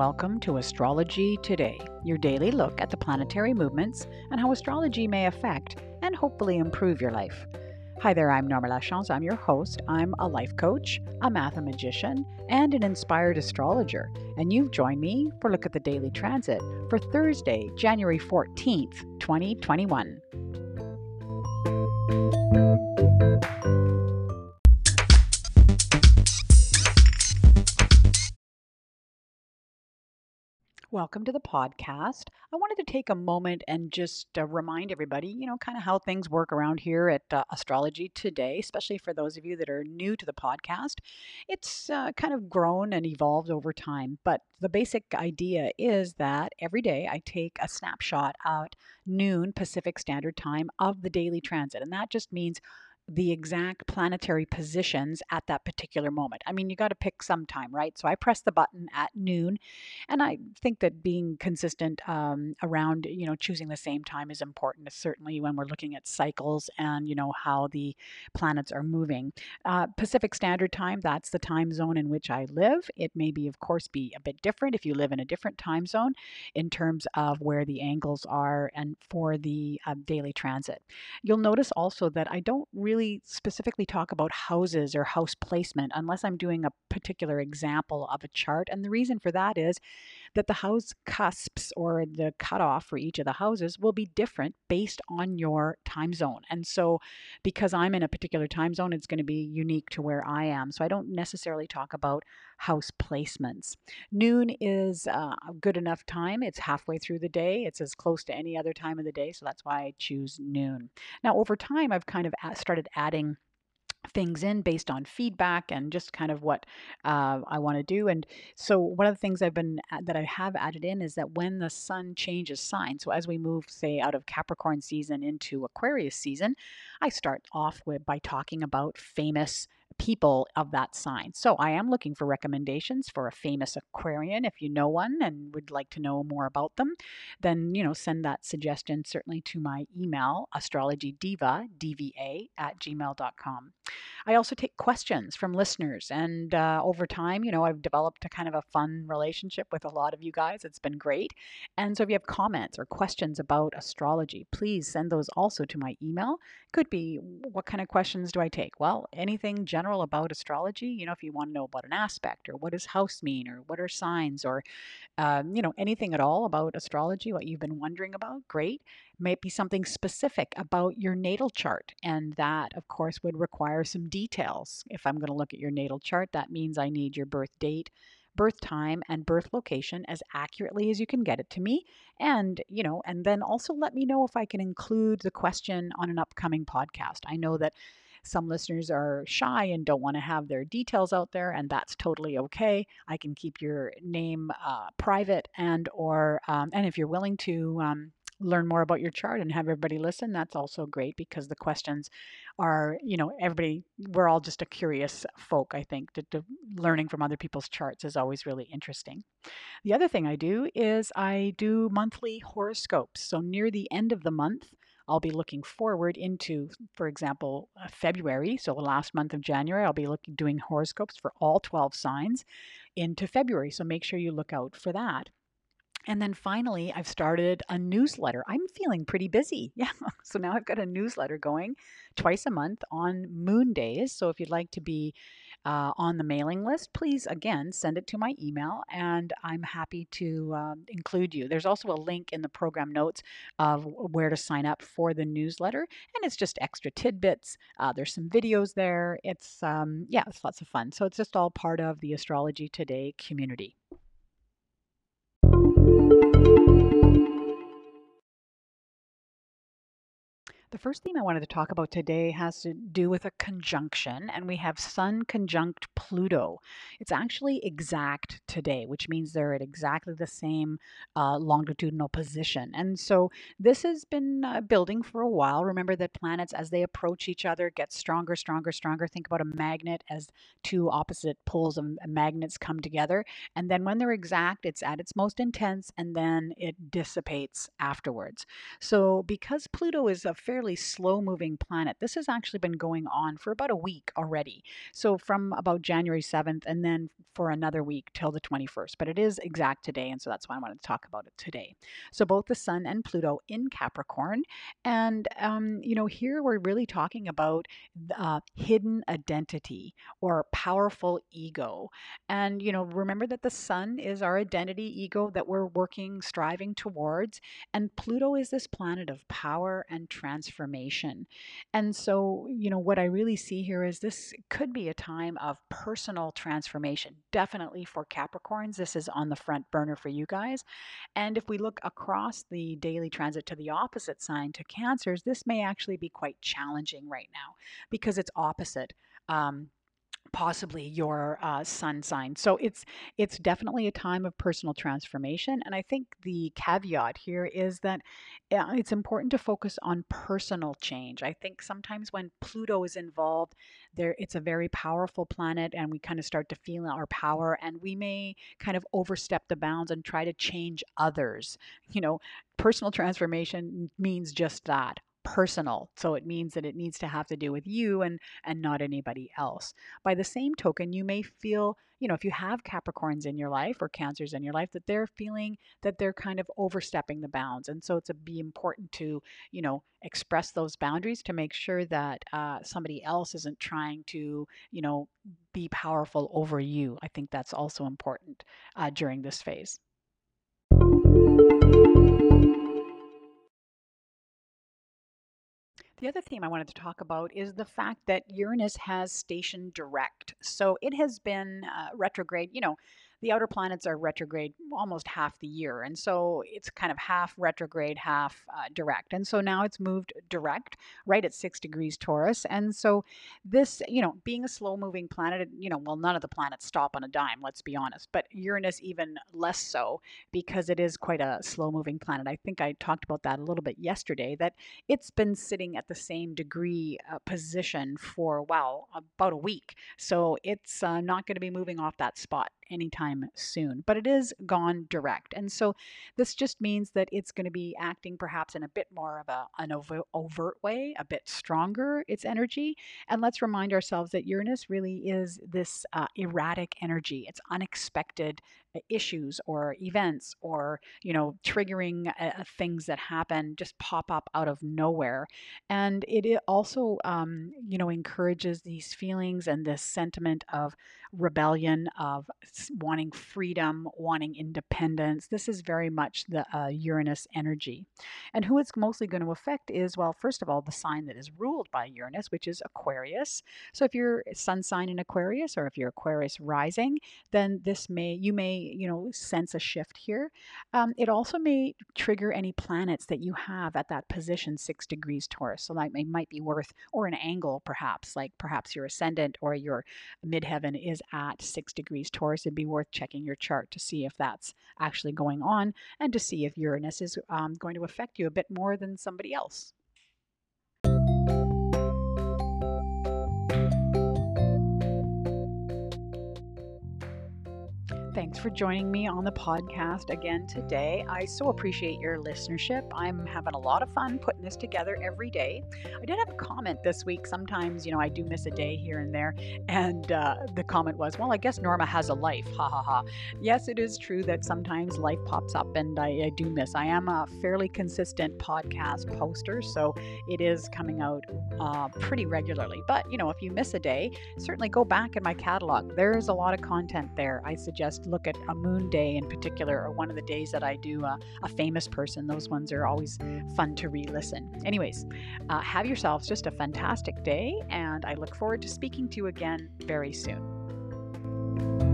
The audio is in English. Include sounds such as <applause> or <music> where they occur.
Welcome to Astrology Today, your daily look at the planetary movements and how astrology may affect and hopefully improve your life. Hi there, I'm Norma Lachance. I'm your host. I'm a life coach, a mathemagician, and an inspired astrologer. And you've joined me for look at the daily transit for Thursday, January 14th, 2021. Welcome to the podcast. I wanted to take a moment and just uh, remind everybody, you know, kind of how things work around here at uh, Astrology Today, especially for those of you that are new to the podcast. It's uh, kind of grown and evolved over time, but the basic idea is that every day I take a snapshot at noon Pacific Standard Time of the daily transit, and that just means the exact planetary positions at that particular moment. I mean, you got to pick some time, right? So I press the button at noon, and I think that being consistent um, around, you know, choosing the same time is important, certainly when we're looking at cycles and, you know, how the planets are moving. Uh, Pacific Standard Time, that's the time zone in which I live. It may be, of course, be a bit different if you live in a different time zone in terms of where the angles are and for the uh, daily transit. You'll notice also that I don't really really specifically talk about houses or house placement unless I'm doing a particular example of a chart. And the reason for that is that the house cusps or the cutoff for each of the houses will be different based on your time zone. And so, because I'm in a particular time zone, it's going to be unique to where I am. So, I don't necessarily talk about house placements. Noon is uh, a good enough time. It's halfway through the day, it's as close to any other time of the day. So, that's why I choose noon. Now, over time, I've kind of started adding things in based on feedback and just kind of what uh, I want to do. And so one of the things I've been that I have added in is that when the sun changes sign, so as we move, say, out of Capricorn season into Aquarius season, I start off with by talking about famous people of that sign. So I am looking for recommendations for a famous Aquarian. If you know one and would like to know more about them, then you know send that suggestion certainly to my email astrologydiva dva at gmail.com. I also take questions from listeners, and uh, over time, you know, I've developed a kind of a fun relationship with a lot of you guys. It's been great. And so if you have comments or questions about astrology, please send those also to my email. Could be what kind of questions do I take? Well, anything general general about astrology. You know, if you want to know about an aspect or what does house mean or what are signs or, um, you know, anything at all about astrology, what you've been wondering about, great. Might be something specific about your natal chart. And that, of course, would require some details. If I'm going to look at your natal chart, that means I need your birth date birth time and birth location as accurately as you can get it to me and you know and then also let me know if i can include the question on an upcoming podcast i know that some listeners are shy and don't want to have their details out there, and that's totally okay. I can keep your name uh, private, and or um, and if you're willing to. Um, learn more about your chart and have everybody listen that's also great because the questions are you know everybody we're all just a curious folk i think learning from other people's charts is always really interesting the other thing i do is i do monthly horoscopes so near the end of the month I'll be looking forward into, for example, uh, February. So the last month of January, I'll be looking doing horoscopes for all 12 signs into February. So make sure you look out for that. And then finally, I've started a newsletter. I'm feeling pretty busy. <laughs> Yeah. So now I've got a newsletter going twice a month on moon days. So if you'd like to be uh, on the mailing list, please again send it to my email and I'm happy to um, include you. There's also a link in the program notes of where to sign up for the newsletter, and it's just extra tidbits. Uh, there's some videos there. It's, um, yeah, it's lots of fun. So it's just all part of the Astrology Today community. First theme I wanted to talk about today has to do with a conjunction, and we have Sun conjunct Pluto. It's actually exact today, which means they're at exactly the same uh, longitudinal position. And so this has been uh, building for a while. Remember that planets, as they approach each other, get stronger, stronger, stronger. Think about a magnet as two opposite poles of magnets come together. And then when they're exact, it's at its most intense, and then it dissipates afterwards. So because Pluto is a fairly fairly slow moving planet. This has actually been going on for about a week already. So from about January 7th and then for another week till the 21st. But it is exact today, and so that's why I wanted to talk about it today. So both the Sun and Pluto in Capricorn. And, um, you know, here we're really talking about uh, hidden identity or powerful ego. And, you know, remember that the Sun is our identity ego that we're working, striving towards. And Pluto is this planet of power and transformation. And so, you know, what I really see here is this could be a time of personal transformation. Definitely for Capricorns, this is on the front burner for you guys. And if we look across the daily transit to the opposite sign, to Cancers, this may actually be quite challenging right now because it's opposite. Um, possibly your uh, sun sign. So it's it's definitely a time of personal transformation, and I think the caveat here is that uh, it's important to focus on personal change. I think sometimes when Pluto is involved, there it's a very powerful planet, and we kind of start to feel our power, and we may kind of overstep the bounds and try to change others. You know, personal transformation means just that personal. So it means that it needs to have to do with you and and not anybody else. By the same token, you may feel, you know, if you have Capricorns in your life or Cancers in your life that they're feeling that they're kind of overstepping the bounds. And so it's a be important to, you know, express those boundaries to make sure that uh, somebody else isn't trying to, you know, be powerful over you. I think that's also important uh, during this phase. The other theme I wanted to talk about is the fact that Uranus has station direct. So it has been uh, retrograde, you know, the outer planets are retrograde almost half the year. And so it's kind of half retrograde, half uh, direct. And so now it's moved direct right at six degrees Taurus. And so this, you know, being a slow moving planet, you know, well, none of the planets stop on a dime, let's be honest, but Uranus even less so because it is quite a slow moving planet. I think I talked about that a little bit yesterday, that it's been sitting at the same degree uh, position for, well, about a week. So it's uh, not going to be moving off that spot anytime soon, but it is gone direct. And so this just means that it's going to be acting perhaps in a bit more of a, an overt way, a bit stronger, its energy. And let's remind ourselves that Uranus really is this uh, erratic energy. It's unexpected issues or events or you know triggering uh, things that happen just pop up out of nowhere. And it also um, you know encourages these feelings and this sentiment of rebellion of wanting freedom wanting independence. This is very much the uh, uranus energy. And who it's mostly going to affect is well first of all the sign that is ruled by uranus which is aquarius. So if you're sun sign in aquarius or if you're aquarius rising then this may you may you know sense a shift here. Um, it also may trigger any planets that you have at that position six degrees Taurus. So that may, might be worth or an angle perhaps, like perhaps your ascendant or your midheaven is at six degrees Taurus. It'd be worth checking your chart to see if that's actually going on and to see if Uranus is um, going to affect you a bit more than somebody else. For joining me on the podcast again today. I so appreciate your listenership. I'm having a lot of fun putting this together every day. I did have a comment this week. Sometimes, you know, I do miss a day here and there. And uh, the comment was, well, I guess Norma has a life. Ha ha ha. Yes, it is true that sometimes life pops up and I, I do miss. I am a fairly consistent podcast poster, so it is coming out uh, pretty regularly. But, you know, if you miss a day, certainly go back in my catalog. There's a lot of content there. I suggest look at a moon day in particular, or one of the days that I do uh, a famous person. Those ones are always fun to re listen. Anyways, uh, have yourselves just a fantastic day, and I look forward to speaking to you again very soon.